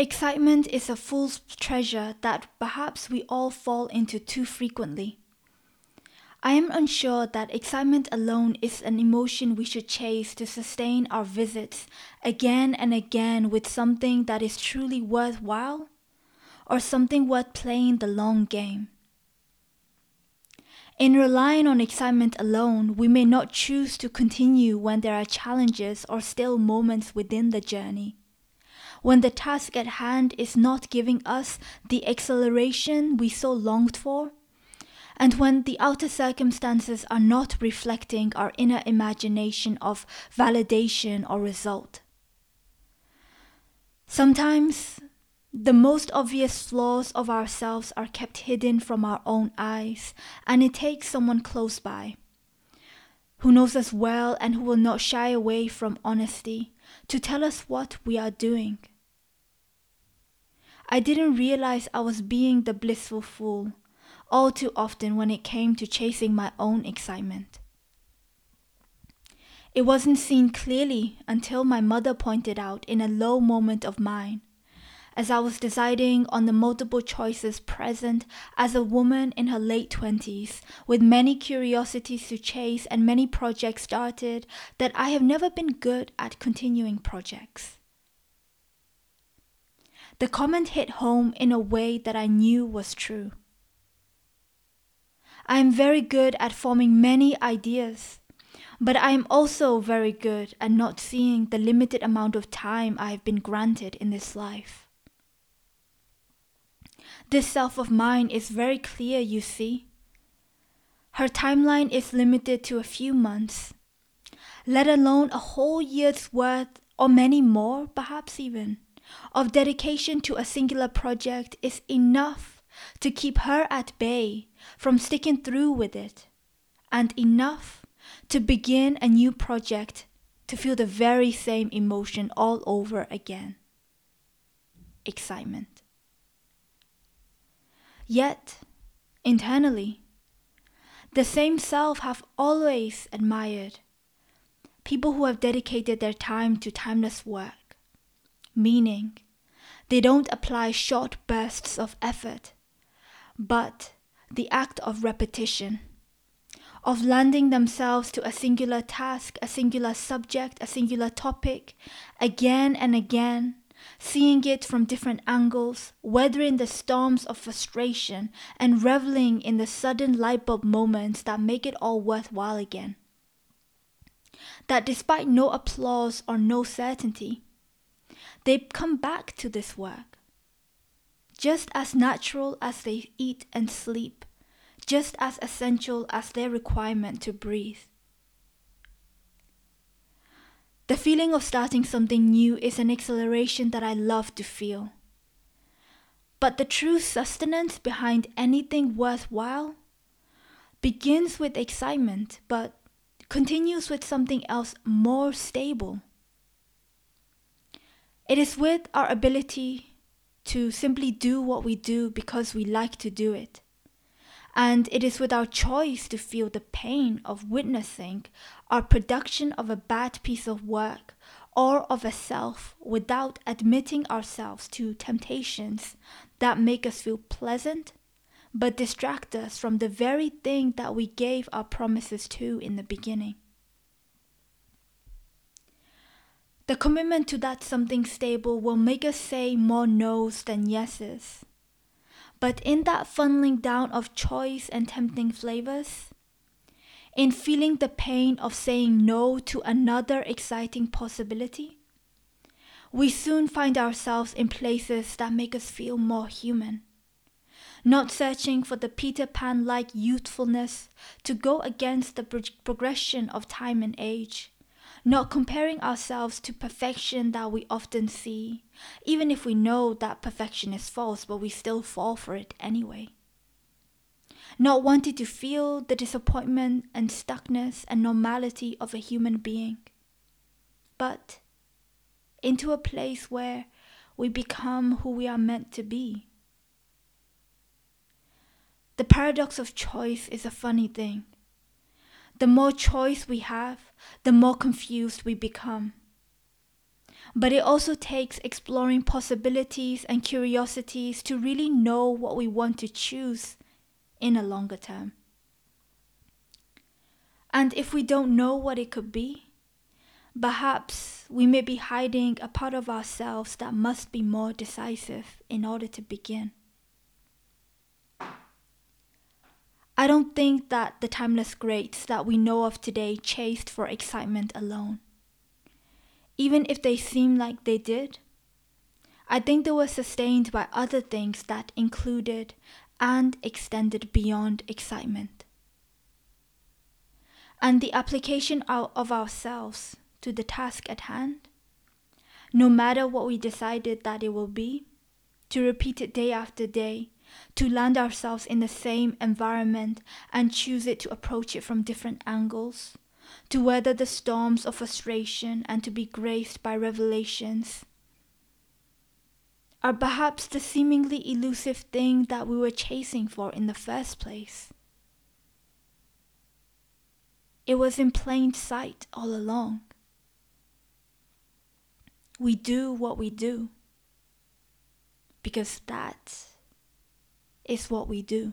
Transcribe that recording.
Excitement is a fool's treasure that perhaps we all fall into too frequently. I am unsure that excitement alone is an emotion we should chase to sustain our visits again and again with something that is truly worthwhile or something worth playing the long game. In relying on excitement alone, we may not choose to continue when there are challenges or still moments within the journey when the task at hand is not giving us the acceleration we so longed for, and when the outer circumstances are not reflecting our inner imagination of validation or result. Sometimes, the most obvious flaws of ourselves are kept hidden from our own eyes, and it takes someone close by who knows us well and who will not shy away from honesty to tell us what we are doing. I didn't realize I was being the blissful fool all too often when it came to chasing my own excitement. It wasn't seen clearly until my mother pointed out in a low moment of mine, as I was deciding on the multiple choices present as a woman in her late twenties, with many curiosities to chase and many projects started, that I have never been good at continuing projects. The comment hit home in a way that I knew was true. I am very good at forming many ideas, but I am also very good at not seeing the limited amount of time I have been granted in this life. This self of mine is very clear, you see. Her timeline is limited to a few months, let alone a whole year's worth, or many more, perhaps even of dedication to a singular project is enough to keep her at bay from sticking through with it, and enough to begin a new project to feel the very same emotion all over again excitement. Yet, internally, the same self have always admired people who have dedicated their time to timeless work meaning. They don't apply short bursts of effort, but the act of repetition, of landing themselves to a singular task, a singular subject, a singular topic, again and again, seeing it from different angles, weathering the storms of frustration, and reveling in the sudden light bulb moments that make it all worthwhile again. That despite no applause or no certainty, they come back to this work. Just as natural as they eat and sleep, just as essential as their requirement to breathe. The feeling of starting something new is an exhilaration that I love to feel. But the true sustenance behind anything worthwhile begins with excitement, but continues with something else more stable. It is with our ability to simply do what we do because we like to do it. And it is with our choice to feel the pain of witnessing our production of a bad piece of work or of a self without admitting ourselves to temptations that make us feel pleasant but distract us from the very thing that we gave our promises to in the beginning. The commitment to that something stable will make us say more no's than yeses. But in that funneling down of choice and tempting flavors, in feeling the pain of saying no to another exciting possibility, we soon find ourselves in places that make us feel more human. Not searching for the Peter Pan like youthfulness to go against the pro- progression of time and age not comparing ourselves to perfection that we often see, even if we know that perfection is false, but we still fall for it anyway. Not wanting to feel the disappointment and stuckness and normality of a human being, but into a place where we become who we are meant to be. The paradox of choice is a funny thing. The more choice we have, the more confused we become. But it also takes exploring possibilities and curiosities to really know what we want to choose in a longer term. And if we don't know what it could be, perhaps we may be hiding a part of ourselves that must be more decisive in order to begin. I don't think that the timeless greats that we know of today chased for excitement alone. Even if they seem like they did, I think they were sustained by other things that included and extended beyond excitement. And the application of ourselves to the task at hand, no matter what we decided that it will be, to repeat it day after day to land ourselves in the same environment and choose it to approach it from different angles, to weather the storms of frustration and to be graced by revelations, are perhaps the seemingly elusive thing that we were chasing for in the first place. It was in plain sight all along. We do what we do because that is what we do.